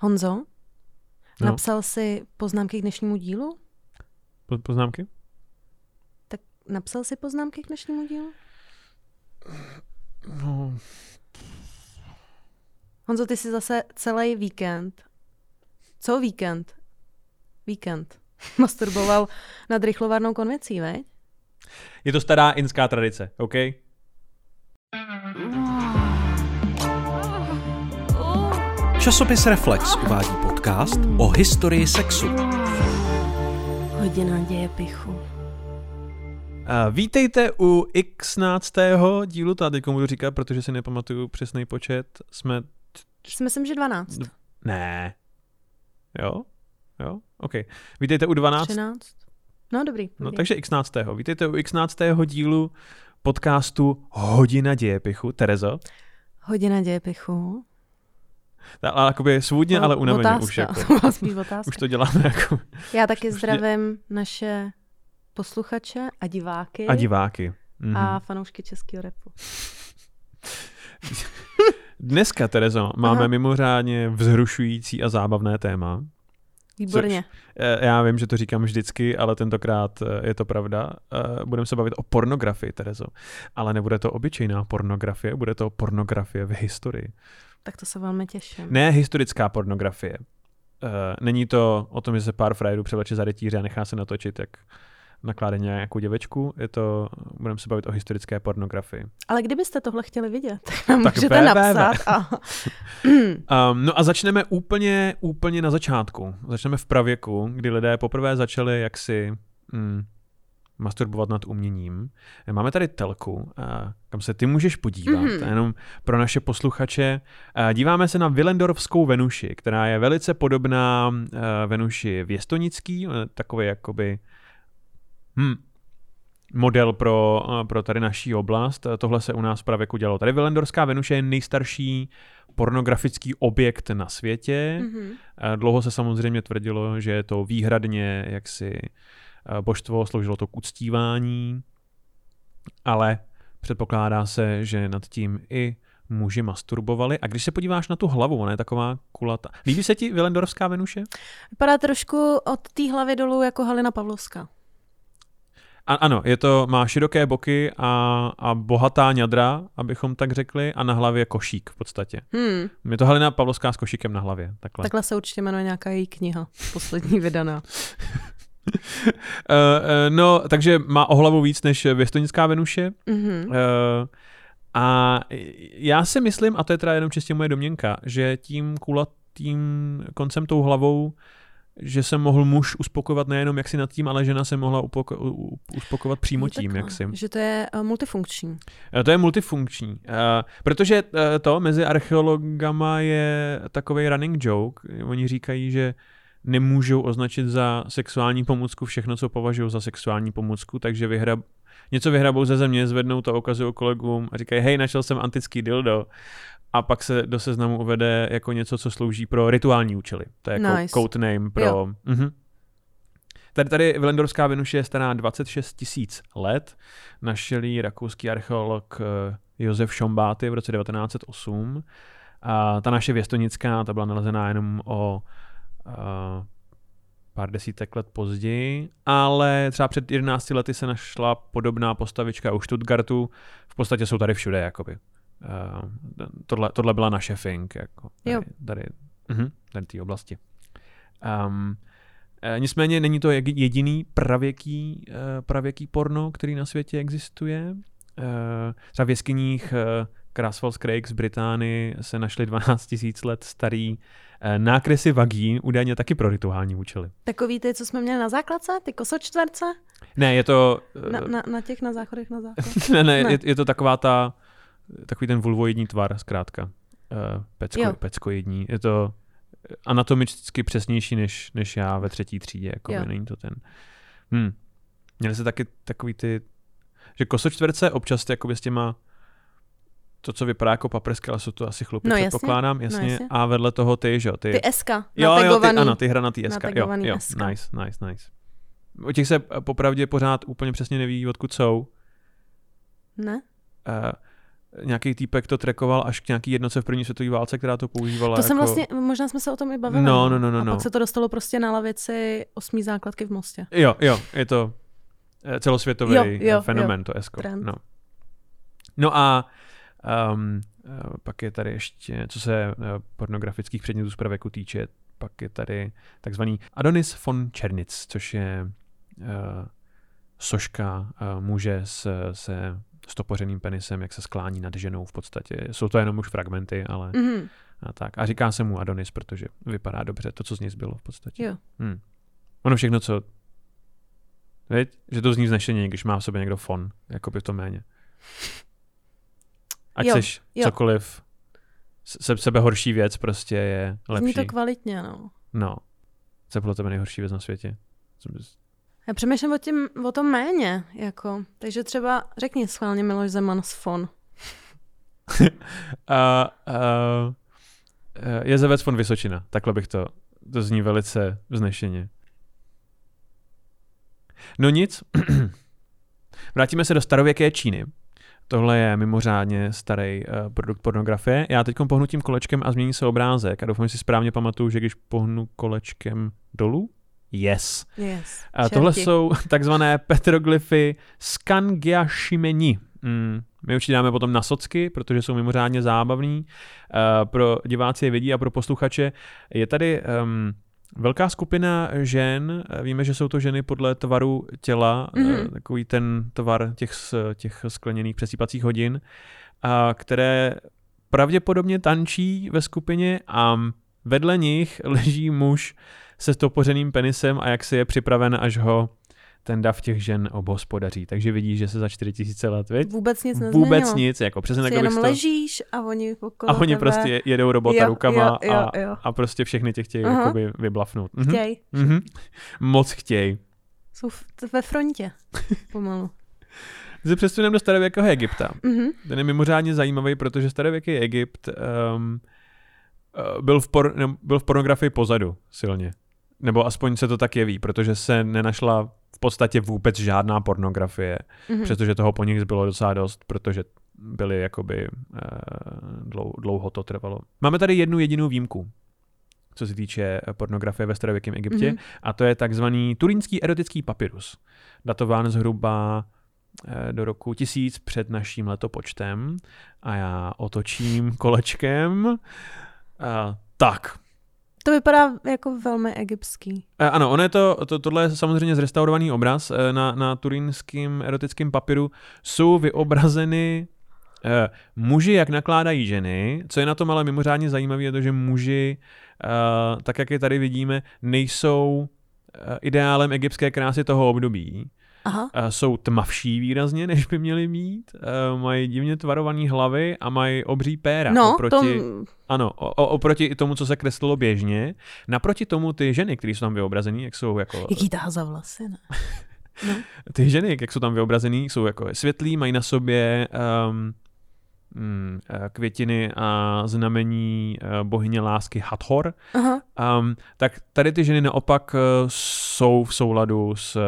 Honzo, No. napsal si poznámky k dnešnímu dílu? Po- Poznámky? Tak napsal si poznámky k dnešnímu dílu? No, Honzo, ty jsi zase celý víkend, co víkend? Víkend. Masturboval nad rychlovarnou konvencí, veď? je to stará inská tradice, OK? Časopis Reflex uvádí podcast o historii sexu. Hodina děje pichu. Uh, vítejte u x dílu, to já teď budu říkat, protože si nepamatuju přesný počet. Jsme... Si myslím, že 12. Ne. Jo? Jo? OK. Vítejte u 12. 13. No dobrý. No, dobrý. takže x Vítejte u x dílu podcastu Hodina dějepichu. Terezo. Hodina děje pichu. Ta- Ale jakoby svůdně, ale unaveně otázka. už. Jako. Už to děláme jako. Já taky zdravím naše posluchače a diváky A diváky. Mhm. a fanoušky českého repu. Dneska, Terezo, máme Aha. mimořádně vzrušující a zábavné téma. Výborně. Eh, Já vím, že to říkám vždycky, ale tentokrát eh, je to pravda. Eh, Budeme se bavit o pornografii, Terezo. Ale nebude to obyčejná pornografie, bude to pornografie v historii. Tak to se velmi těším. Ne historická pornografie. Eh, Není to o tom, že se pár frajerů převleče za rytíře a nechá se natočit, jak nakládá nějakou děvečku. Je to, budeme se bavit o historické pornografii. Ale kdybyste tohle chtěli vidět, tak nám Tak můžete www. napsat. A... Um, no a začneme úplně, úplně na začátku. Začneme v pravěku, kdy lidé poprvé začali jaksi mm, masturbovat nad uměním. Máme tady telku, a kam se ty můžeš podívat, Mhm. mm-hmm. jenom pro naše posluchače. A díváme se na Willendorfskou Venuši, která je velice podobná uh, Venuši věstonický, eh, takový jakoby hm, model pro, eh, pro tady naší oblast. Eh, Tohle se u nás v pravěku dělalo. Tady Willendorská Venuše je nejstarší pornografický objekt na světě. Mhm. Eh, Dlouho se samozřejmě tvrdilo, že je to výhradně jaksi eh, božstvo, sloužilo to k uctívání, ale předpokládá se, že nad tím i muži masturbovali. A když se podíváš na tu hlavu, ona je taková kulatá. Líbí se ti Willendorská Venuše? Vypadá trošku od té hlavy dolů jako Halina Pavlovská. A, ano, je to, má široké boky a, a bohatá ňadra, abychom tak řekli, a na hlavě košík v podstatě. Hmm. Je to Halina Pavlovská s košíkem na hlavě. Takhle. Takhle se určitě jmenuje nějaká její kniha, poslední vydaná. Uh, uh, no, takže má o hlavu víc než věstonická Venuše. Mhm. Uh, a já si myslím, a to je teda jenom čistě moje domněnka, že tím kulatým koncem tou hlavou, že se mohl muž uspokovat nejenom jaksi nad tím, ale žena se mohla upoko- uspokovat přímo Jo, tím, takhle, jaksi. Že to je uh, multifunkční. To je multifunkční, uh, protože uh, to mezi archeologama je takový running joke. Oni říkají, že nemůžou označit za sexuální pomůcku všechno, co považují za sexuální pomůcku, takže vyhrab, něco vyhrabou ze země, zvednou to, ukazují kolegům a říkají, hej, našel jsem antický dildo. A pak se do seznamu uvede jako něco, co slouží pro rituální účely. To je jako Nice. code name pro... Jo. Mhm. Tady, tady Willendorská Venuše je stará 26 tisíc let. Našel ji rakouský archeolog eh, Josef Šombáty v roce 1908. A ta naše věstonická, ta byla nalezená jenom o pár desítek let později, ale třeba před 11 lety se našla podobná postavička u Stuttgartu. V podstatě jsou tady všude, jakoby. Uh, tohle, tohle byla naše fink, jako Jo. tady, tady, uh-huh, tady té oblasti. Um, eh, nicméně není to jediný pravěký, eh, pravěký porno, který na světě existuje. Eh, Třeba v jeskyních eh, Crasfalls Craigs z Británii se našly 12 000 let starý eh, nákresy vagín, údajně taky pro rituální účely. Takový ty, co jsme měli na základce, ty kosočtverce, Ne, je to... eh, na, na, na těch na záchodech na základce. ne, ne, ne. Je, je to taková ta, takový ten vulvoidní tvar, zkrátka. Uh, pecko, Jo. peckoidní. Je to anatomicky přesnější než, než já ve třetí třídě. Jako Jo. není to ten... Hm. Měli se taky takový ty... Že kosočtverce občas jakoby s těma to, co vypadá jako paprska, ale jsou to asi chlupy, No jasně, předpokládám, jasně. jasně. A vedle toho ty, že jo, ty... Ty SK, jo, jo, ty, ano, ty hranatý SK. Jo, jo, SK. nice, nice, nice. O těch se popravdě pořád úplně přesně neví, odkud jsou. Ne? Uh, nějaký týpek to trekoval až k nějaký jednoce v první světové válce, která to používala. To jako... jsem vlastně, možná jsme se o tom i bavili. No, no, no, no, A no. pak se to dostalo prostě na lavici osmý základky v Mostě. Jo, jo, je to eh, celosvětový Jo, jo, jo, fenomén, to esko. Trend. No. no a um, pak je tady ještě, co se eh, pornografických předmětů z pravěku týče, pak je tady takzvaný Adonis von Černic, což je uh, soška uh, muže s, se stopořeným penisem, jak se sklání nad ženou v podstatě. Jsou to jenom už fragmenty, ale Mhm. a tak. A říká se mu Adonis, protože vypadá dobře, to, co z něj zbylo v podstatě. Jo. Hmm. Ono všechno, co... Víš, že to zní vznešeně, když má v sobě někdo fon, jako by v tom méně. Ať Jo, seš jo. cokoliv, se, sebe horší věc prostě je lepší. Zní to kvalitně, no. No. Co je podle tebe nejhorší věc na světě? Co bys- Já přemýšlím o, tím, o tom méně, jako. Takže třeba řekni schválně Miloš Zeman z FON. A, a, Jezevec von Vysočina. Takhle bych to, to zní velice vznešeně. No nic. Vrátíme se do starověké Číny. Tohle je mimořádně starý uh, produkt pornografie. Já teď pohnu tím kolečkem a změní se obrázek a doufám, že si správně pamatuju, že když pohnu kolečkem dolů, yes. Yes. A tohle jsou takzvané petroglyfy Skangyashimeni. Mm, my určitě dáme potom na socky, protože jsou mimořádně zábavný. Uh, pro diváci je vidí a pro posluchače je tady um, velká skupina žen. Víme, že jsou to ženy podle tvaru těla, Mhm. mm-hmm. takový ten tvar těch, těch skleněných přesýpacích hodin, a které pravděpodobně tančí ve skupině a vedle nich leží muž se stopořeným penisem a jak se je připraven, až ho ten dav těch žen obhospodaří. Takže vidíš, že se za 4000 let, viď? Vůbec nic nezměnilo. Vůbec nic, jako přesně Ty tak, jenom to... ležíš a oni okolo A oni tebe prostě jedou robota Jo, rukama jo, jo, a, jo. a prostě všechny tě chtějí Aha. jakoby vyblafnout. Mhm. chtěj. Mhm. Moc chtějí. Jsou v, ve frontě pomalu. Se přesuneme do starověkého Egypta. Mhm. Ten je mimořádně zajímavý, protože starověký Egypt um, byl, v por, ne, byl v pornografii pozadu silně. Nebo aspoň se to tak jeví, protože se nenašla v podstatě vůbec žádná pornografie, Mhm. přestože toho po nich zbylo docela dost, protože byli jakoby uh, dlou, dlouho to trvalo. Máme tady jednu jedinou výjimku, co se týče eh, pornografie ve starověkém Egyptě, Mhm. a to je takzvaný turínský erotický papyrus, datován zhruba eh, do roku 1000 před naším letopočtem a já otočím kolečkem. A, tak, To vypadá jako velmi egyptský. Eh, Ano, ono je to, to, tohle je samozřejmě zrestaurovaný obraz. Eh, Na, na turínském erotickém papíru jsou vyobrazeny eh, muži, jak nakládají ženy. Co je na tom ale mimořádně zajímavé, je to, že muži, eh, tak jak je tady vidíme, nejsou ideálem egyptské krásy toho období. Aha. Eh, jsou tmavší výrazně, než by měly mít. Eh, Mají divně tvarované hlavy a mají obří péra. No, oproti... tom, Ano, o, oproti tomu, co se kreslilo běžně. Naproti tomu ty ženy, které jsou tam vyobrazený, jak jsou jako... jaký tahá za vlasy, ne? No. Ty ženy, jak jsou tam vyobrazený, jsou jako světlý, mají na sobě um, květiny a znamení bohyně lásky Hathor. Aha. Um, tak tady ty ženy naopak jsou v souladu s,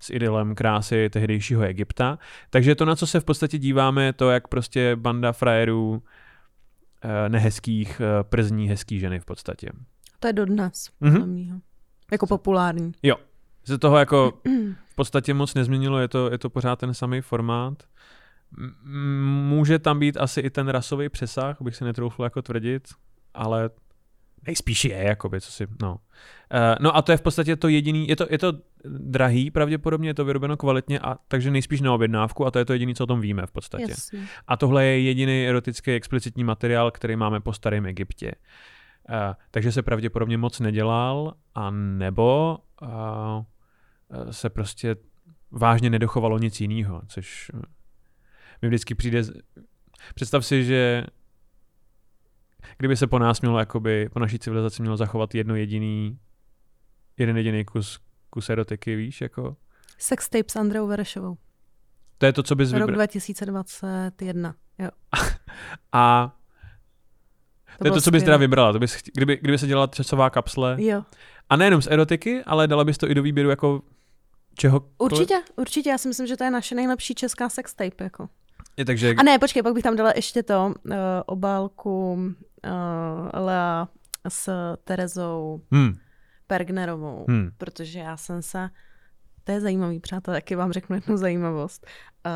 s idylem krásy tehdejšího Egypta. Takže to, na co se v podstatě díváme, je to, jak prostě banda frajerů uh, nehezkých uh, przní hezký ženy v podstatě. To je dodnes, Mhm. mýho. Jako populární. Se toho jako v podstatě moc nezměnilo, je to, je to pořád ten samý formát. Může tam být asi i ten rasový přesah, bych si netroufl jako tvrdit, ale nejspíš je, jakoby, co si, no. Uh, no a to je v podstatě to jediný, je to, je to drahý, pravděpodobně je to vyrobeno kvalitně, a, takže nejspíš na objednávku a to je to jediné, co o tom víme v podstatě. Jasně. A tohle je jediný erotický explicitní materiál, který máme po starém Egyptě. Uh, takže se pravděpodobně moc nedělal, a nebo uh, se prostě vážně nedochovalo nic jiného, což mi vždycky přijde... z- Představ si, že kdyby se po nás mělo, jakoby, po naší civilizaci mělo zachovat jedno jediný, jeden jediný kus, kus erotiky, víš, jako... Sex tape s Andreou Verešovou. To je to, co bys Rok vybral. 2021. Jo. A to, je bylo to, co bys teda vybrala. To bys, kdyby, kdyby se dělala časová kapsle. Jo. A nejenom z erotiky, ale dala bys to i do výběru jako čeho. Určitě, určitě. Já si myslím, že to je naše nejlepší česká sex tape. Jako. Je, takže... A ne, počkej, pak bych tam dala ještě to uh, obálku uh, Lea s Terezou Hmm. Pergnerovou, Hmm. protože já jsem se, to je zajímavý, přátelé, taky vám řeknu jednu zajímavost. Uh,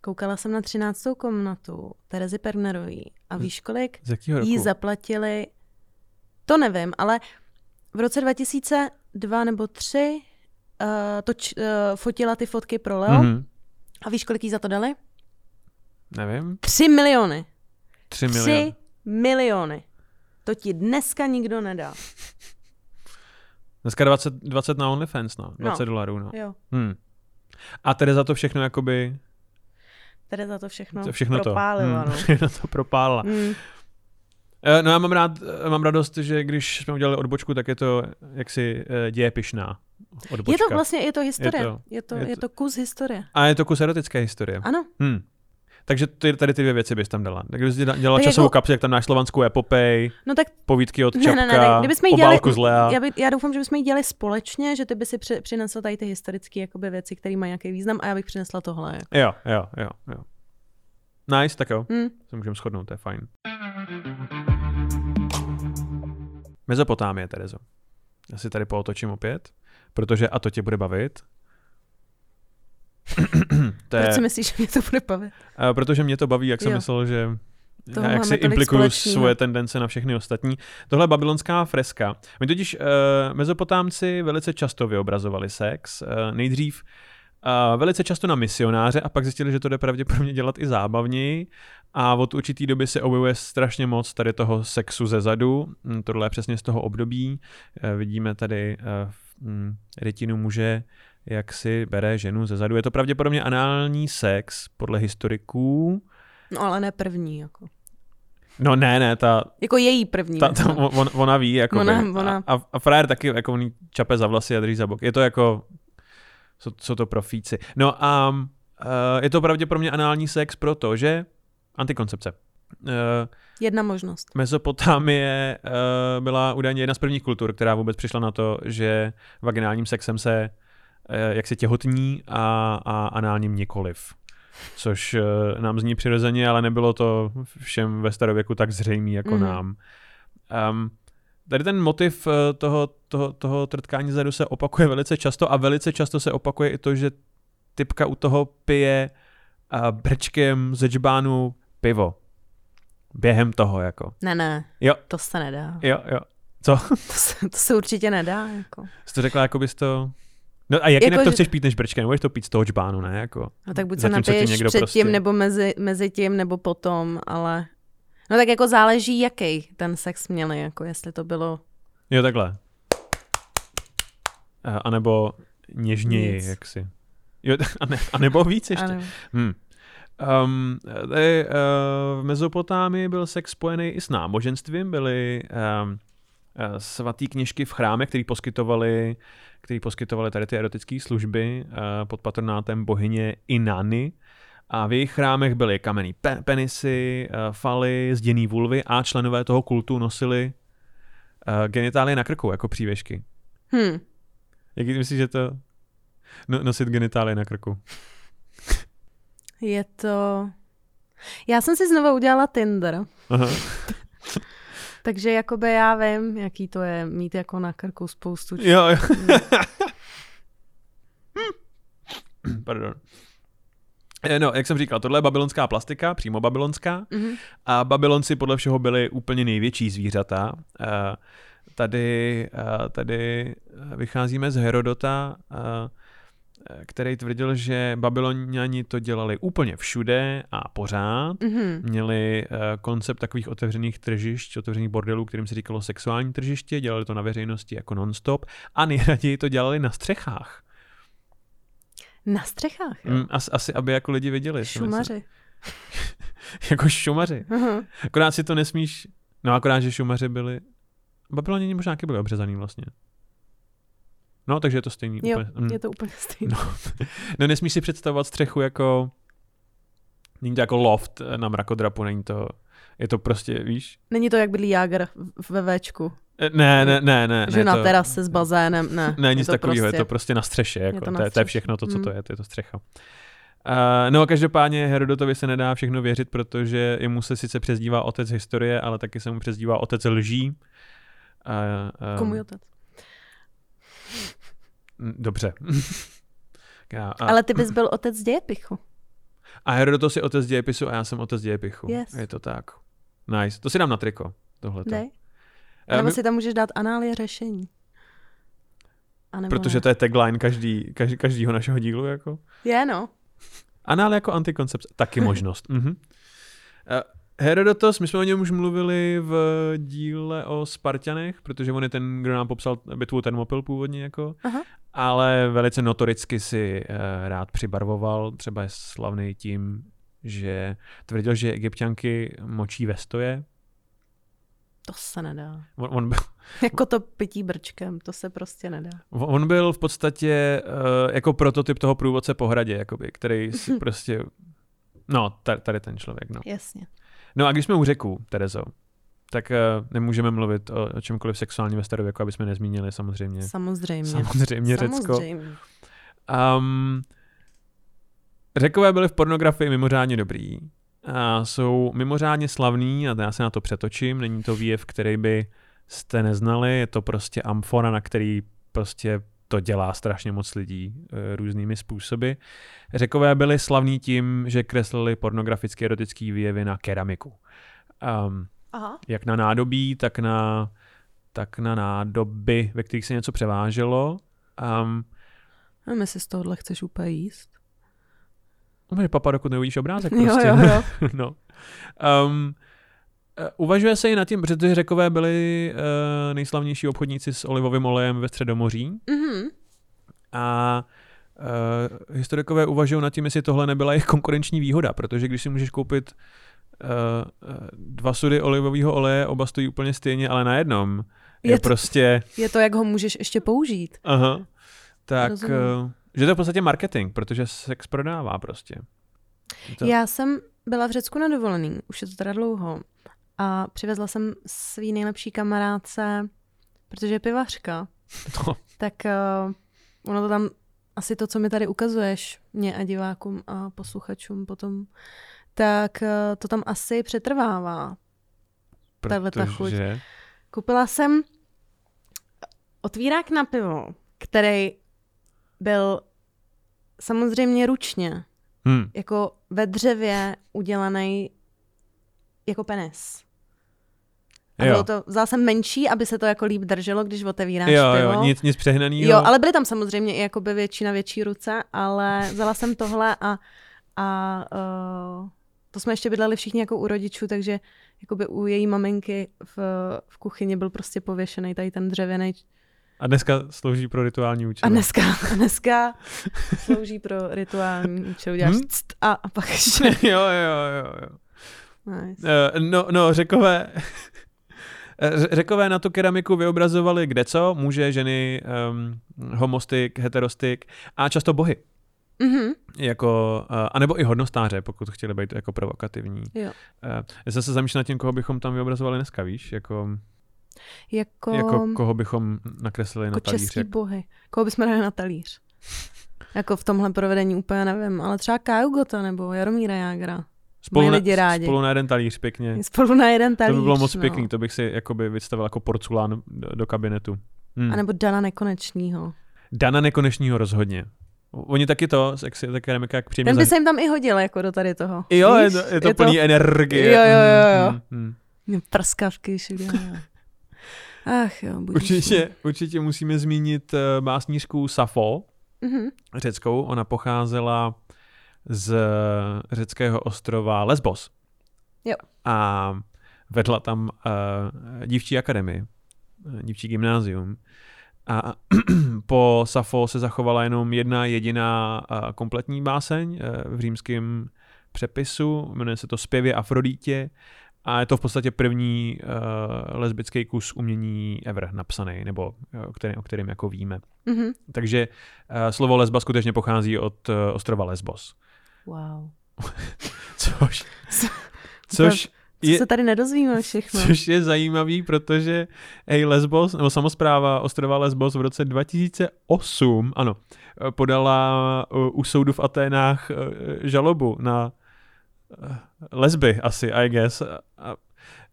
koukala jsem na 13. komnatu Terezy Pergnerový a víš, kolik Z jakého roku? jí zaplatili, to nevím, ale v roce 2002 nebo 3 uh, toč, uh, fotila ty fotky pro Leo Mhm. a víš, kolik jí za to dali? Nevím. 3 miliony. Tři 3 miliony. miliony. To ti dneska nikdo nedá. Dneska 20, 20 na OnlyFans, no. 20 No. dolarů, no. Jo, Hmm. A tedy za to všechno jakoby, tady za to všechno, to všechno propálila. to. No. Hmm. Všechno to propálila. Mm. Eh, No já mám rád, mám radost, že když jsme udělali odbočku, tak je to jaksi eh, dějepišná odbočka. Je to vlastně, je to historie. Je Je to- je to, je je to- to kus historie. A je to kus erotické historie. Ano, Hmm. Takže ty, tady ty dvě věci bys tam dala. Tak bys děla- dělala Tak časovou jako- kapsu, jak tam máš slovanskou epopej, no tak povídky od Čapka, ne, ne, ne. Kdybychom ji dělali, obálku z Lea. já, by, já doufám, že bychom ji dělali společně, že ty by si při, přinesl tady ty historické jakoby, věci, které mají nějaký význam a já bych přinesla tohle. Jako. Jo, jo, jo, jo. Nice, tak jo. Hm. Se můžeme shodnout, to je fajn. Mezopotámie, Terezo. Já si tady pootočím opět, protože a to tě bude bavit. to je, Proč si myslíš, že mě to bude bavit? a protože mě to baví, jak jsem Jo. myslel, že Toho jak si implikuju společného. svoje tendence na všechny ostatní. Tohle je babylonská freska. My totiž uh, mezopotámci velice často vyobrazovali sex. Uh, nejdřív uh, velice často na misionáře a pak zjistili, že to jde pravděpodobně dělat i zábavněji a od určitý doby se objevuje strašně moc tady toho sexu ze zadu. Mm, Tohle je přesně z toho období. Uh, vidíme tady uh, rytinu muže, jak si bere ženu ze zadu. Je to pravděpodobně anální sex podle historiků. No ale ne první. Jako, No ne, ne, ta, jako její první. ta, ta, on, ona ví, jako Ona- ona- A, a frajer taky jako on čape za vlasy a drží za bok. Je to jako, co, co to profíci. No a uh, je to pravděpodobně anální sex, protože antikoncepce. Uh, Jedna možnost. Mezopotámie uh, byla údajně jedna z prvních kultur, která vůbec přišla na to, že vaginálním sexem se uh, jak se těhotní a, a análním nikoliv. Což uh, nám zní přirozeně, ale nebylo to všem ve starověku tak zřejmý jako mm. nám. Um, tady ten motiv uh, toho, toho, toho trtkání zadu se opakuje velice často a velice často se opakuje i to, že typka u toho pije brčkem ze džbánu pivo. Během toho, jako. Ne, ne, Jo, to se nedá. jo, jo. Co? To se, to se určitě nedá. Jako. Jsi to řekla, jako bys to... No a jak Jako, jinak to chceš pít než brčkem? Nebudeš to pít z toho džbánu, ne? Jako... No tak buď se napiješ předtím, prostě- nebo mezi, mezi tím, nebo potom, ale... No tak jako záleží, jaký ten sex měli, jako jestli to bylo... Jo, takhle. A, a nebo něžněji, Víc. jak si. Jo, a, ne, a nebo víc ještě. Ano. Hmm. Um, tady, uh, v Mezopotámii byl sex spojený i s náboženstvím, byly um, svatý kněžky v chráme, který poskytovali, který poskytovali tady ty erotické služby uh, pod patronátem bohyně Inany. A v jejich chrámech byly kamenný pe- penisy, uh, faly, zděný vulvy a členové toho kultu nosili uh, genitálie na krku jako přívěšky. Hm. Jak myslíš, že to no, nosit genitálie na krku? Je to... Já jsem si znovu udělala Tinder, Aha. takže jakoby já vím, jaký to je mít jako na krku spoustu... č- Jo, jo. Pardon. Eh, No, jak jsem říkal, tohle je babylonská plastika, přímo babylonská. Mhm. A Babylonci podle všeho byli úplně největší zvířata. Eh, Tady, eh, tady vycházíme z Herodota, který tvrdil, že Babyloniani to dělali úplně všude a pořád. Mhm. Měli eh, koncept takových otevřených tržišť, otevřených bordelů, kterým se říkalo sexuální tržiště, dělali to na veřejnosti jako nonstop a nejraději to dělali na střechách. Na střechách, jo. Mm, asi, asi, aby jako lidi myslím. Šumaři. jako šumaři. Aha. Akorát si to nesmíš, no akorát, že šumaři byli, Babyloniani možná byli obřezaný vlastně. No, takže je to stejný. Jo, úplně. Mm. je to úplně stejné. No. no nesmíš si představovat střechu jako, není to jako loft na mrakodrapu, není to, je to prostě, víš, Není to, jak bydlí Jágr v- ve Véčku. Eh, Ne, ne, ne, ne. že ne, na to, terase s bazénem, ne. Ne, je nic to takového, prostě... je to prostě na střeše, jako, to to, na je, to je střeše. všechno to, co to Mm. je, to je to střecha. Uh, no a každopádně Herodotovi se nedá všechno věřit, protože jemu se sice přezdívá otec historie, ale taky se mu přezdívá otec lží. Uh, um, Komu je otec? Dobře. já, a, Ale ty bys byl otec dějepichu. A Herodotos je otec dějepisu a já jsem otec dějepichu. Yes. Je to tak. Nice. To si dám na triko. Tohleto. Dej. Nebo my... si tam můžeš dát análie řešení. A Protože ne. to je tagline každý, každý, každýho našeho dílu. Jako. Je, no. Anál jako antikoncepce. Taky možnost. mm-hmm. Herodotos, my jsme o něm už mluvili v díle o Spartanech, protože on je ten, kdo nám popsal bitvu Termopil původně jako, Aha. ale velice notoricky si uh, rád přibarvoval, třeba je slavný tím, že tvrdil, že egyptianky močí ve stoje. To se nedá. On, on byl, jako to pití brčkem, to se prostě nedá. On byl v podstatě uh, jako prototyp toho průvodce po hradě, jakoby, který si prostě No, tady ten člověk, no. Jasně. No a když jsme u řeku, Terezo, tak uh, nemůžeme mluvit o, o čemkoliv sexuálním ve starověku, aby jsme nezmínili samozřejmě. Samozřejmě. Samozřejmě Řecko. Samozřejmě. Um, řekové byli v pornografii mimořádně dobrý. A jsou mimořádně slavný a já se na to přetočím. Není to výjev, který by jste neznali. Je to prostě amfora, na který prostě to dělá strašně moc lidí e, různými způsoby. Řekové byli slavní tím, že kreslili pornografické erotické výjevy na keramiku. Um, Aha. Jak na nádobí, tak na, tak na nádoby, ve kterých se něco převáželo. Um, a my si z tohohle chceš úplně jíst? No, papa, dokud neuvidíš obrázek prostě. Jo, jo, jo. no. Um, Uvažuje se i nad tím, protože řekové byli uh, nejslavnější obchodníci s olivovým olejem ve Středomoří. Mm-hmm. A uh, historikové uvažují nad tím, jestli tohle nebyla jejich konkurenční výhoda, protože když si můžeš koupit uh, dva sudy olivového oleje, oba stojí úplně stejně, ale na jednom je, je to, prostě... Je to, jak ho můžeš ještě použít. Aha. Tak, uh, že to je v podstatě marketing, protože sex prodává prostě. To... Já jsem byla v Řecku na dovolený, už je to teda dlouho. A přivezla jsem svý nejlepší kamarádce, protože je pivařka. No. Tak uh, ono to tam asi to, co mi tady ukazuješ, mě a divákům a posluchačům potom, tak uh, to tam asi přetrvává. Tahle ta chuť. Koupila jsem otvírák na pivo, který byl samozřejmě ručně, hmm. jako ve dřevě udělaný jako penis. A bylo to, vzal jsem menší, aby se to jako líp drželo, když otevíráš jo, pivo. Jo, nic, nic přehnaného. Jo, ale byly tam samozřejmě i jakoby většina větší ruce, ale vzala jsem tohle a, a uh, to jsme ještě bydleli všichni jako u rodičů, takže jakoby u její maminky v, v kuchyni byl prostě pověšený tady ten dřevěný a dneska slouží pro rituální účel. A dneska, a dneska slouží pro rituální účel. Hmm? a, a pak ještě. jo, jo, jo, jo. Nice. Uh, no, no, řekové, Řekové na tu keramiku vyobrazovali kde co, muže, ženy, um, homostyk, heterostyk a často bohy. Mm-hmm. Jako, uh, anebo i hodnostáře, pokud chtěli být jako provokativní. Jo. Uh, já se zamýšlím nad tím, koho bychom tam vyobrazovali dneska, víš? Jako, jako, jako koho bychom nakreslili jako na talíř. Český bohy. Koho bychom dali na talíř. jako v tomhle provedení úplně nevím, ale třeba Kaju Gota nebo Jaromíra Jágra. Spolu, lidi rádi. spolu na jeden talíř pěkně. Spolu na jeden talíř. To by bylo moc no. pěkný, to bych si jakoby vystavil jako porculán do, do kabinetu. Hmm. A nebo Dana Nekonečního. Dana Nekonečního rozhodně. Oni taky to, jak si ta keramika jak příjemně... Ten by se jim tam i hodil jako do tady toho. Jo, je to, je to je plný to... energie. Jo, jo, jo. jo. Hmm, hmm. Prskavky všude. Ach jo, určitě, určitě musíme zmínit uh, básnířku Safo, mm-hmm. řeckou. Ona pocházela z řeckého ostrova Lesbos. Jo. A vedla tam uh, dívčí akademii, uh, dívčí gymnázium. A po Safo se zachovala jenom jedna jediná uh, kompletní báseň uh, v římském přepisu, jmenuje se to Zpěvě Afrodítě a je to v podstatě první uh, lesbický kus umění ever napsaný, nebo o kterém, o kterém jako víme. Mm-hmm. Takže uh, slovo lesba skutečně pochází od uh, ostrova Lesbos. Wow. což, což Co je, se tady nedozvíme všechno. Což je zajímavý, protože hej, Lesbos, nebo samozpráva ostrova Lesbos v roce 2008, ano, podala u soudu v Aténách žalobu na lesby asi, I guess. A,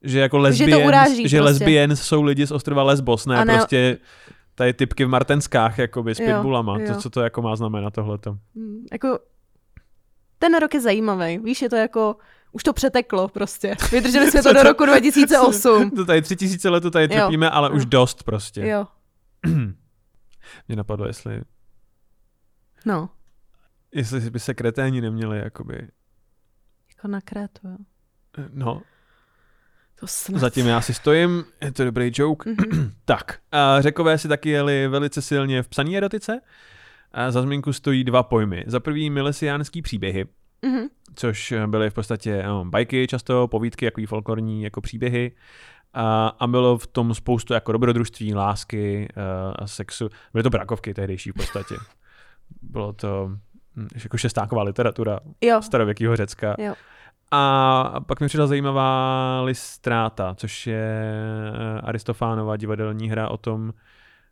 že jako lesbians, že, uráží, že prostě. lesbians jsou lidi z ostrova Lesbos, ne, ne prostě tady typky v Martenskách, jakoby, s pitbullama. To, co to jako má znamenat tohleto? Hmm, jako ten rok je zajímavý. Víš, je to jako už to přeteklo prostě. Vydrželi jsme to do roku 2008. to tady tři tisíce let to tady trpíme, ale jo. už dost prostě. Jo. Mě napadlo, jestli... No. Jestli by se kreténi neměli, jakoby... Jako na krétu, jo. No, to snad. Zatím já si stojím, je to dobrý joke. Mm-hmm. tak, a řekové si taky jeli velice silně v psaní erotice. A za zmínku stojí dva pojmy. Za prvý milesiánský příběhy, mm-hmm. což byly v podstatě no, bajky často, povídky, jako folklorní jako příběhy. A, a bylo v tom spoustu jako dobrodružství, lásky a sexu. Byly to brakovky tehdejší v podstatě. Bylo to hm, jako šestáková literatura jo. starověkého Řecka. Jo. A pak mi přišla zajímavá Listráta, což je eh, Aristofánova divadelní hra o tom,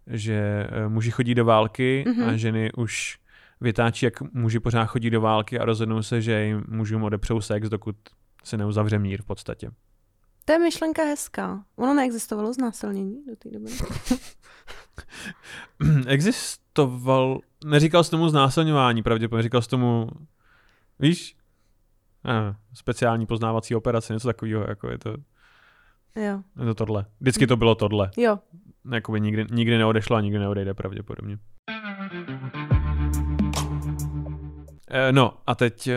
že eh, muži chodí do války mm-hmm. a ženy už vytáčí, jak muži pořád chodí do války a rozhodnou se, že jim mužům odepřou sex, dokud se neuzavře mír v podstatě. To je myšlenka hezká. Ono neexistovalo znásilnění do té doby. Existoval, neříkal jsi tomu znásilňování, pravděpodobně říkal jsi tomu, víš, Eh, speciální poznávací operace, něco takového, jako je to, jo. je to tohle. Vždycky to bylo tohle. Jo. Jakoby nikdy, nikdy neodešlo a nikdy neodejde pravděpodobně. Eh, no a teď eh,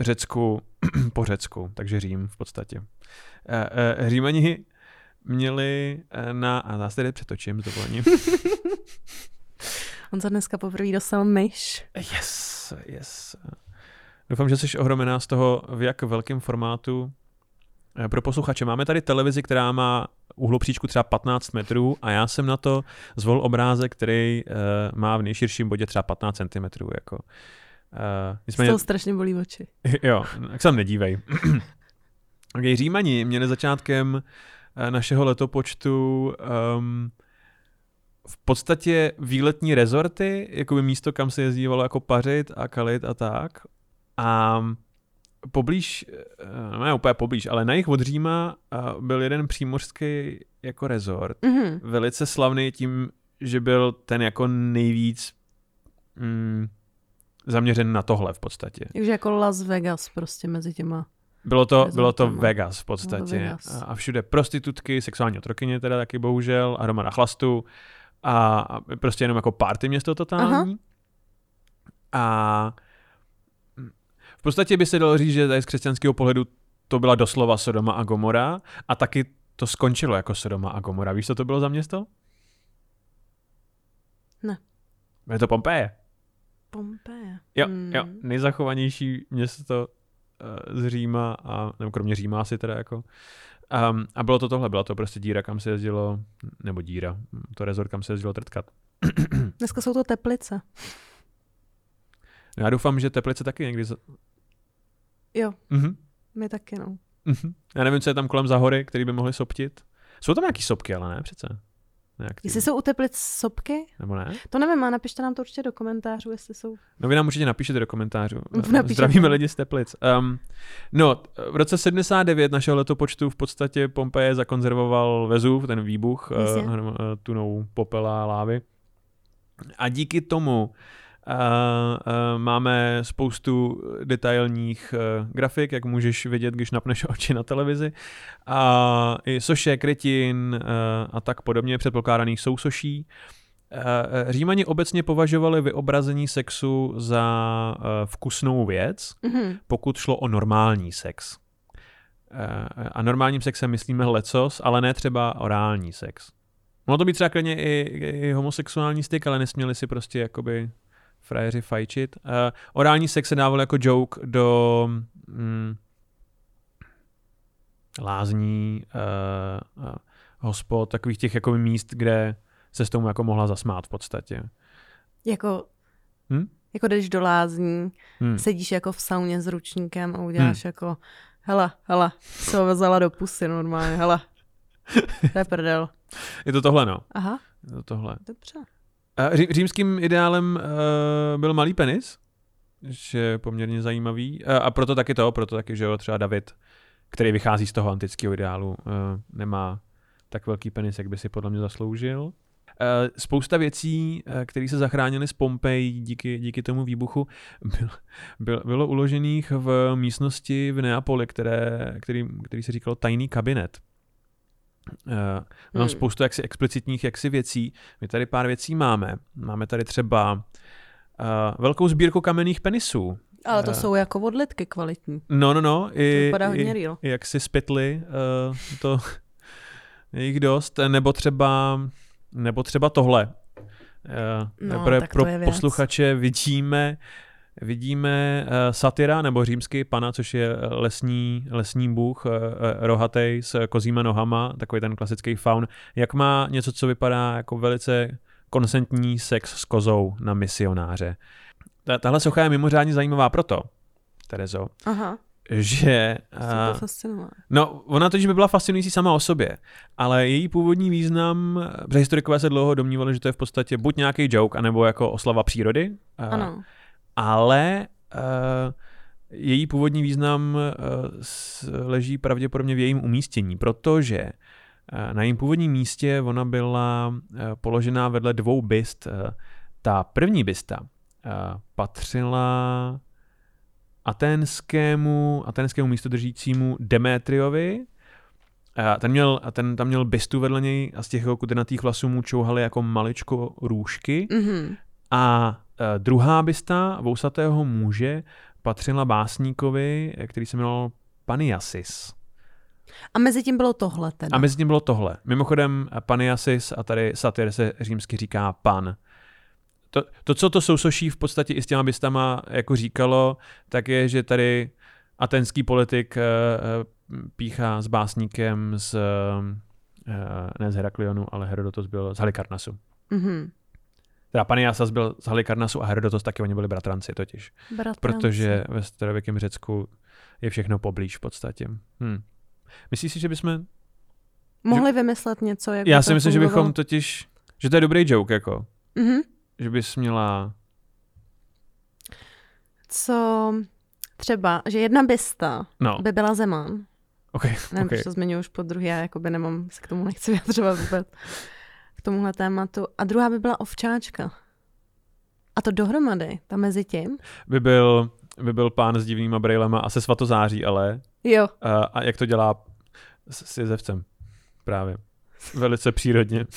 Řecku po Řecku, takže Řím v podstatě. Římani měli na, a zase tady přetočím s dovolením. On se dneska poprvé dostal myš. Yes, yes. Doufám, že jsi ohromená z toho, v jak velkém formátu pro posluchače. Máme tady televizi, která má uhlopříčku třeba 15 metrů a já jsem na to zvolil obrázek, který uh, má v nejširším bodě třeba 15 cm. Jako. Uh, nicméně... Z strašně bolí oči. jo, tak se tam nedívej. okay, Římani měli začátkem našeho letopočtu um, v podstatě výletní rezorty, jako by místo, kam se jezdívalo jako pařit a kalit a tak. A poblíž, no ne úplně poblíž, ale na jich od Říma byl jeden přímořský jako rezort, mm-hmm. velice slavný tím, že byl ten jako nejvíc mm, zaměřen na tohle v podstatě. Takže jako Las Vegas prostě mezi těma bylo to, bylo to Vegas v podstatě. Vegas. A všude prostitutky, sexuální otrokyně teda taky bohužel, a na chlastu. A prostě jenom jako party město totální. Aha. A v podstatě by se dalo říct, že tady z křesťanského pohledu to byla doslova Sodoma a Gomora a taky to skončilo jako Sodoma a Gomora. Víš, co to bylo za město? Ne. Je to Pompeje. Pompeje. Jo, hmm. jo, nejzachovanější město uh, z Říma, a, nebo kromě Říma asi teda jako. Um, a bylo to tohle, byla to prostě díra, kam se jezdilo, nebo díra, to rezort, kam se jezdilo trtkat. Dneska jsou to teplice. Já doufám, že Teplice taky někdy... Jo, mm-hmm. my taky, no. Mm-hmm. Já nevím, co je tam kolem za hory, který by mohli soptit. Jsou tam nějaký sopky, ale ne přece. Nějak jestli jsou u Teplic sopky? Nebo ne? To nevím, a napište nám to určitě do komentářů, jestli jsou. No vy nám určitě napíšete do komentářů. Napíšete. Zdravíme lidi z Teplic. Um, no, v roce 79 našeho letopočtu v podstatě Pompeje zakonzervoval Vezuv, ten výbuch, uh, tunou popela a lávy. A díky tomu máme spoustu detailních uh, grafik, jak můžeš vidět, když napneš oči na televizi. A i soše, krytin uh, a tak podobně předpokládaných sousoší. Uh, Římani obecně považovali vyobrazení sexu za uh, vkusnou věc, mm-hmm. pokud šlo o normální sex. Uh, a normálním sexem myslíme lecos, ale ne třeba orální sex. Mohlo to být třeba klidně i, i homosexuální styk, ale nesměli si prostě jakoby frajeři fajčit. Uh, orální sex se dával jako joke do mm, lázní, uh, uh, hospod, takových těch jako míst, kde se s tomu jako mohla zasmát v podstatě. Jako, hm? jako jdeš do lázní, hm. sedíš jako v sauně s ručníkem a uděláš hm. jako Hele, hele, se ho vezala do pusy normálně, hele. To je prdel. Je to tohle, no. Aha. Je to tohle. Dobře. Ří, římským ideálem uh, byl malý penis, že je poměrně zajímavý. Uh, a proto taky to, proto taky, že jo, třeba David, který vychází z toho antického ideálu, uh, nemá tak velký penis, jak by si podle mě zasloužil. Eh, spousta věcí, které se zachránily z Pompej díky, díky tomu výbuchu, bylo, bylo, bylo uložených v místnosti v Neapoli, které, který, který se říkalo tajný kabinet. Uh, mám hmm. spoustu jaksi explicitních jaksi věcí. My tady pár věcí máme. Máme tady třeba uh, velkou sbírku kamenných penisů. Ale to uh, jsou jako odlitky kvalitní. No, no, no. I, to vypadá hodně i, real. Jak si spytli, uh, to je jich dost. Nebo třeba nebo třeba tohle. Uh, no, pro, pro posluchače vidíme vidíme uh, satyra nebo římský pana, což je lesní, lesní bůh, uh, rohatej s kozíma nohama, takový ten klasický faun, jak má něco, co vypadá jako velice konsentní sex s kozou na misionáře. Tahle socha je mimořádně zajímavá proto, Terezo, Aha že... Uh, no, ona totiž by byla fascinující sama o sobě, ale její původní význam, protože historikové se dlouho domnívali, že to je v podstatě buď nějaký joke, anebo jako oslava přírody. Uh, ano. Ale uh, její původní význam uh, leží pravděpodobně v jejím umístění, protože uh, na jejím původním místě ona byla uh, položená vedle dvou byst. Uh, ta první bysta uh, patřila aténskému, aténskému místodržícímu Demetriovi. Ten, měl, ten tam měl bystu vedle něj a z těch kudrnatých vlasů mu čouhaly jako maličko růžky. Mm-hmm. A druhá bysta vousatého muže patřila básníkovi, který se jmenoval Paniasis. A mezi tím bylo tohle teda. A mezi tím bylo tohle. Mimochodem Paniasis a tady satyr se římsky říká pan to, to, co to sousoší v podstatě i s těma bystama jako říkalo, tak je, že tady atenský politik uh, píchá s básníkem z, uh, ne z Heraklionu, ale Herodotos byl z Halikarnasu. Mm-hmm. Teda Paniasas byl z Halikarnasu a Herodotos taky, oni byli bratranci totiž. Bratranci. Protože ve starověkém Řecku je všechno poblíž v podstatě. Hm. Myslíš si, že bychom... Mohli že... vymyslet něco, jak Já si myslím, že bychom totiž... Že to je dobrý joke, jako. Mm-hmm že bys měla... Co třeba, že jedna bysta no. by byla Zeman. Okay, Nevím, okay. to zmiňuji už po druhé, já jakoby nemám, se k tomu nechci vyjadřovat vůbec, tomuhle tématu. A druhá by byla Ovčáčka. A to dohromady, tam mezi tím. By byl, by byl pán s divnýma brejlema a se svatozáří, ale... Jo. A, a jak to dělá s, s jezevcem. Právě. Velice přírodně.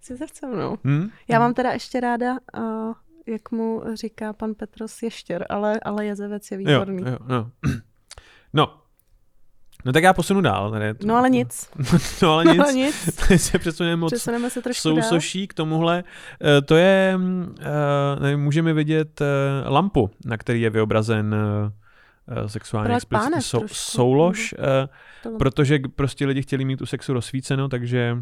Cizavce mnou. Hmm? Já mám teda ještě ráda, uh, jak mu říká pan Petros ještěr, ale, ale jezevec je výborný. Jo, jo, no. no, No tak já posunu dál. Tady. No ale nic. no ale nic. No, nic. se přesuneme moc Přesuneme se trošku sousoší k tomuhle. Uh, to je, nevím, můžeme vidět uh, lampu, na který je vyobrazen sexuální explicitní sou, soulož, uh, protože prostě lidi chtěli mít tu sexu rozsvíceno, takže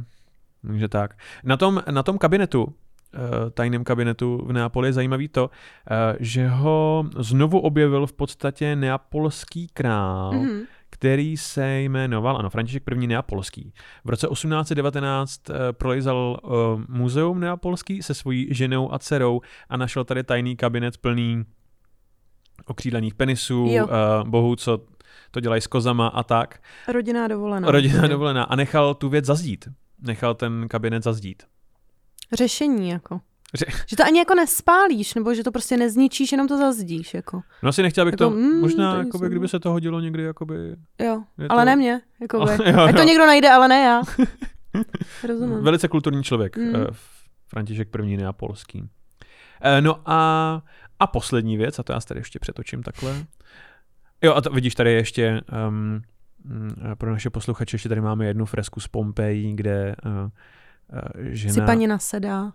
takže tak. Na tom, na tom kabinetu, eh, tajném kabinetu v Neapoli je zajímavý to, eh, že ho znovu objevil v podstatě neapolský král, mm-hmm. Který se jmenoval, ano, František I. Neapolský. V roce 1819 eh, prolejzal muzeum neapolský se svojí ženou a dcerou a našel tady tajný kabinet plný okřídlených penisů, jo. bohů, co to dělají s kozama a tak. Rodinná dovolená. Rodinná dovolená a nechal tu věc zazdít nechal ten kabinet zazdít. Řešení jako. Ře... Že to ani jako nespálíš, nebo že to prostě nezničíš, jenom to zazdíš. Jako. No asi nechtěl bych jako, to, mm, možná, to jakoby, kdyby se to hodilo někdy, jakoby... Jo, ale to... ne mě, jakoby. Oh, jo, Ať to někdo najde, ale ne já. Rozumím. Velice kulturní člověk, mm. uh, František I. neapolský. Uh, no a, a poslední věc, a to já tady ještě přetočím takhle. Jo, a to, vidíš, tady ještě um, pro naše posluchače ještě tady máme jednu fresku z Pompeji, kde uh, žena... Si paní nasedá.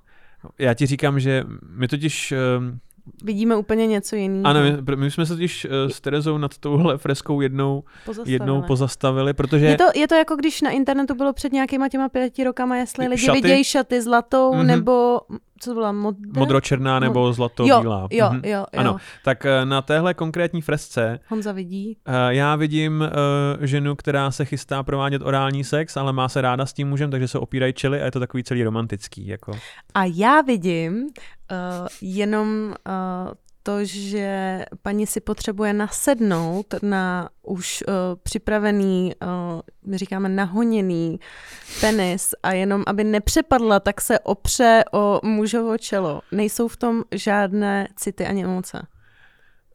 Já ti říkám, že my totiž uh, vidíme úplně něco jiného. Ano, my, my jsme se totiž uh, s Terezou nad touhle freskou jednou pozastavili. jednou pozastavili, protože... Je to, je to jako když na internetu bylo před nějakýma těma pěti rokama, jestli lidi šaty? vidějí šaty zlatou, mm-hmm. nebo co to byla? Modr... Modročerná nebo zlato-bílá. Jo, jo, mhm. jo, jo. Ano, tak uh, na téhle konkrétní fresce Honza vidí. Uh, já vidím uh, ženu, která se chystá provádět orální sex, ale má se ráda s tím mužem, takže se opírají čely a je to takový celý romantický. Jako. A já vidím uh, jenom uh, to, že paní si potřebuje nasednout na už uh, připravený, uh, my říkáme nahoněný penis a jenom aby nepřepadla, tak se opře o mužovo čelo. Nejsou v tom žádné city ani emoce.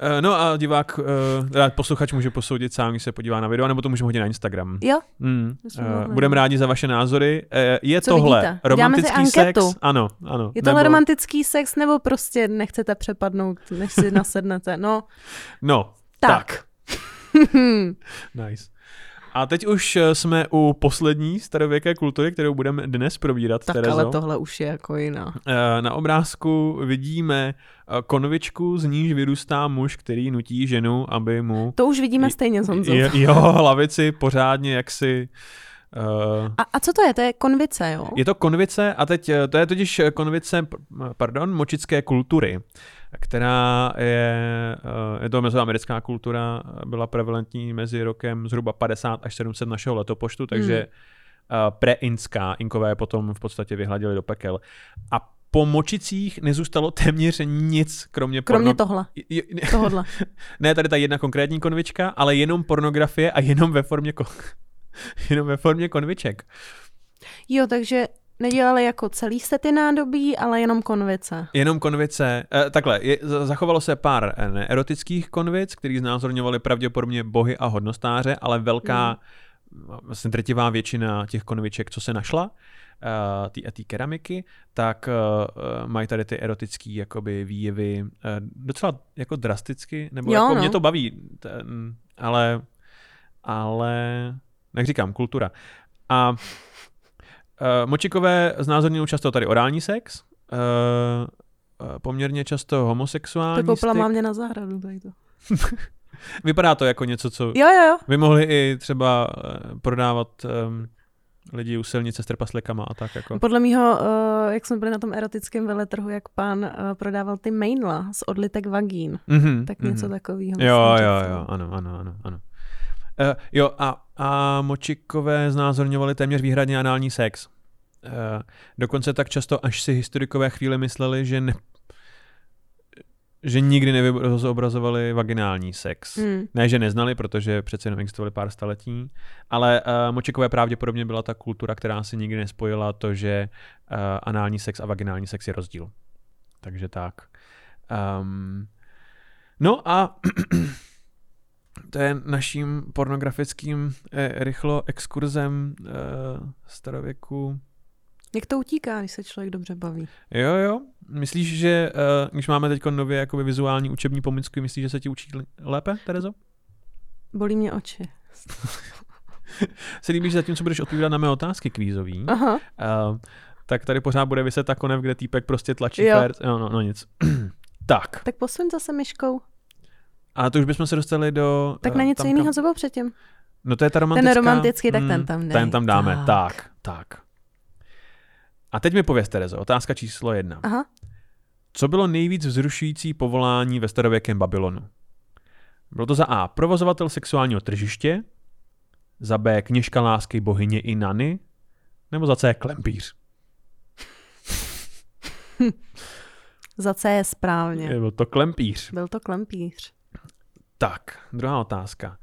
Uh, no a divák, uh, posluchač může posoudit sám, když se podívá na video, nebo to můžeme hodit na Instagram. Jo. Mm. Uh, budeme rádi za vaše názory. Uh, je Co tohle vidíte? romantický sex? Ano, ano. Je tohle nebo... romantický sex, nebo prostě nechcete přepadnout, než si nasednete? No. No, tak. tak. nice. A teď už eh, jsme u poslední starověké kultury, kterou budeme dnes probírat. Tak Terezo. ale tohle už je jako jiná. Eh, na obrázku vidíme eh, konvičku, z níž vyrůstá muž, který nutí ženu, aby mu... To už vidíme stejně, Honzo. Jo, hlavici pořádně jaksi... Uh, a, a co to je? To je konvice, jo? Je to konvice a teď to je totiž konvice, pardon, močické kultury která je, eh, je to mezoamerická kultura, byla prevalentní mezi rokem zhruba 50 až 700 našeho letopočtu, takže hmm. Eh, preinská, inkové potom v podstatě vyhladili do pekel. A po močicích nezůstalo téměř nic, kromě Kromě porno... tohle. Tohodle. ne tady ta jedna konkrétní konvička, ale jenom pornografie a jenom ve formě, kon... jenom ve formě konviček. Jo, takže Nedělali jako celý sety nádobí, ale jenom konvice. Jenom konvice. E, takhle, je, zachovalo se pár eh, erotických konvic, který znázorňovali pravděpodobně bohy a hodnostáře, ale velká, mm. vlastně drtivá většina těch konviček, co se našla, ty, ty keramiky, tak uh, mají tady ty erotické jakoby výjevy uh, docela jako drasticky, nebo jo, jako no. mě to baví, ten, ale, ale, jak říkám, kultura. A Uh, močikové znázorňují často tady orální sex, uh, poměrně často homosexuální To koupila mám mě na zahradu, tady to. Vypadá to jako něco, co jo, jo, jo. by mohli i třeba prodávat um, lidi u silnice s trpaslikama a tak jako. Podle mýho, uh, jak jsme byli na tom erotickém veletrhu, jak pán uh, prodával ty mainla z odlitek vagín, mm-hmm, tak mm-hmm. něco takového. Jo, jo, jo, ano, ano, ano, ano. Uh, jo, a, a močikové znázorňovali téměř výhradně anální sex. Uh, dokonce tak často, až si historikové chvíli mysleli, že ne, že nikdy nevyobrazovali vaginální sex. Hmm. Ne, že neznali, protože přece jenom existovali pár staletí, ale uh, močikové pravděpodobně byla ta kultura, která si nikdy nespojila to, že uh, anální sex a vaginální sex je rozdíl. Takže tak. Um, no a to je naším pornografickým eh, rychlo exkurzem eh, starověku. Jak to utíká, když se člověk dobře baví? Jo, jo. Myslíš, že eh, když máme teď nově jakoby vizuální učební pomůcky, myslíš, že se ti učí lépe, Terezo? Bolí mě oči. se líbí, že zatímco budeš odpovídat na mé otázky kvízový, Aha. Uh, tak tady pořád bude vyset ta konev, kde týpek prostě tlačí jo. Fér. No, no, no nic. tak. Tak posuň zase myškou. A to už bychom se dostali do... Tak na eh, něco jiného, co bylo předtím. No to je ta romantická... Ten romantický, tak ten hmm, tam dej. Ten tam dáme, tak. tak, tak. A teď mi pověz, Terezo, otázka číslo jedna. Aha. Co bylo nejvíc vzrušující povolání ve starověkém Babylonu? Bylo to za A. Provozovatel sexuálního tržiště, za B. Kněžka lásky bohyně Inany, nebo za C. Klempíř? za C je správně. Byl to klempíř. Byl to klempíř. Tak, druhá otázka.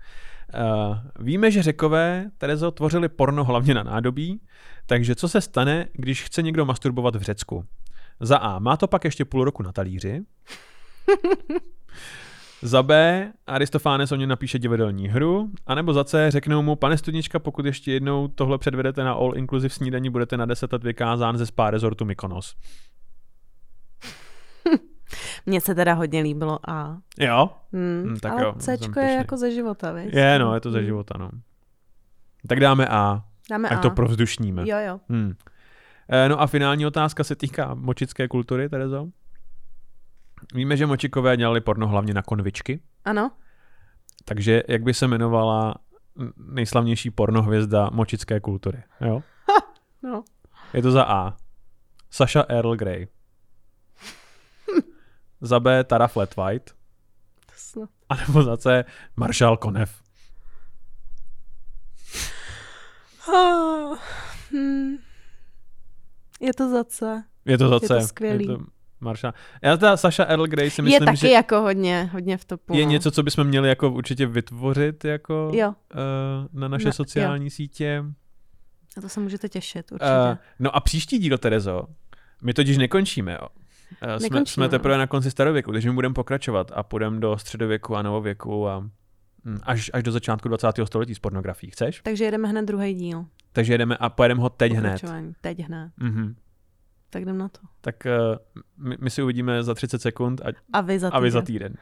Uh, víme, že řekové, Terezo, tvořili porno hlavně na nádobí, takže co se stane, když chce někdo masturbovat v Řecku? Za A. Má to pak ještě půl roku na talíři. za B. Aristofánes o něm napíše divadelní hru. A nebo za C. Řeknou mu, pane studnička, pokud ještě jednou tohle předvedete na all inclusive snídaní, budete na 10 let vykázán ze spa rezortu Mykonos. Mně se teda hodně líbilo A. Jo? Hmm, hmm, tak ale jo, Cčko je jako ze života, víš? Je, no, je to ze hmm. života, no. Tak dáme A. Dáme A. A. to provzdušníme. Jo, jo. Hmm. E, no a finální otázka se týká močické kultury, Terezo. Víme, že močikové dělali porno hlavně na konvičky. Ano. Takže jak by se jmenovala nejslavnější pornohvězda močické kultury? Jo? no. Je to za A. Sasha Earl Grey. Za B. Tara Flat White. A nebo za C. Marshall Konev. Oh, hmm. Je to za C. Je to za C. Je to skvělý. Je to Marsha. Já ta Sasha Earl Grey si myslím, je taky že jako hodně, hodně v topu. Je no. něco, co bychom měli jako určitě vytvořit jako jo. Uh, na naše na, sociální jo. sítě. A to se můžete těšit, určitě. Uh, no a příští díl, Terezo, my totiž nekončíme, jo. Uh, jsme, jsme teprve na konci starověku, takže my budeme pokračovat a půjdeme do středověku a novověku a hm, až, až do začátku 20. století s pornografií. Chceš? Takže jedeme hned druhý díl. Takže jedeme a pojedeme ho teď hned. Teď hned. Mm-hmm. Tak jdem na to. Tak uh, my, my si uvidíme za 30 sekund a, a, vy, za a vy za týden.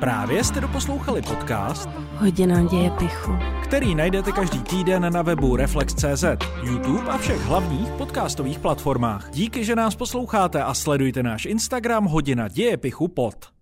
Právě jste doposlouchali podcast Hodina děje pichu, který najdete každý týden na webu Reflex.cz, YouTube a všech hlavních podcastových platformách. Díky, že nás posloucháte a sledujte náš Instagram Hodina děje pichu pod.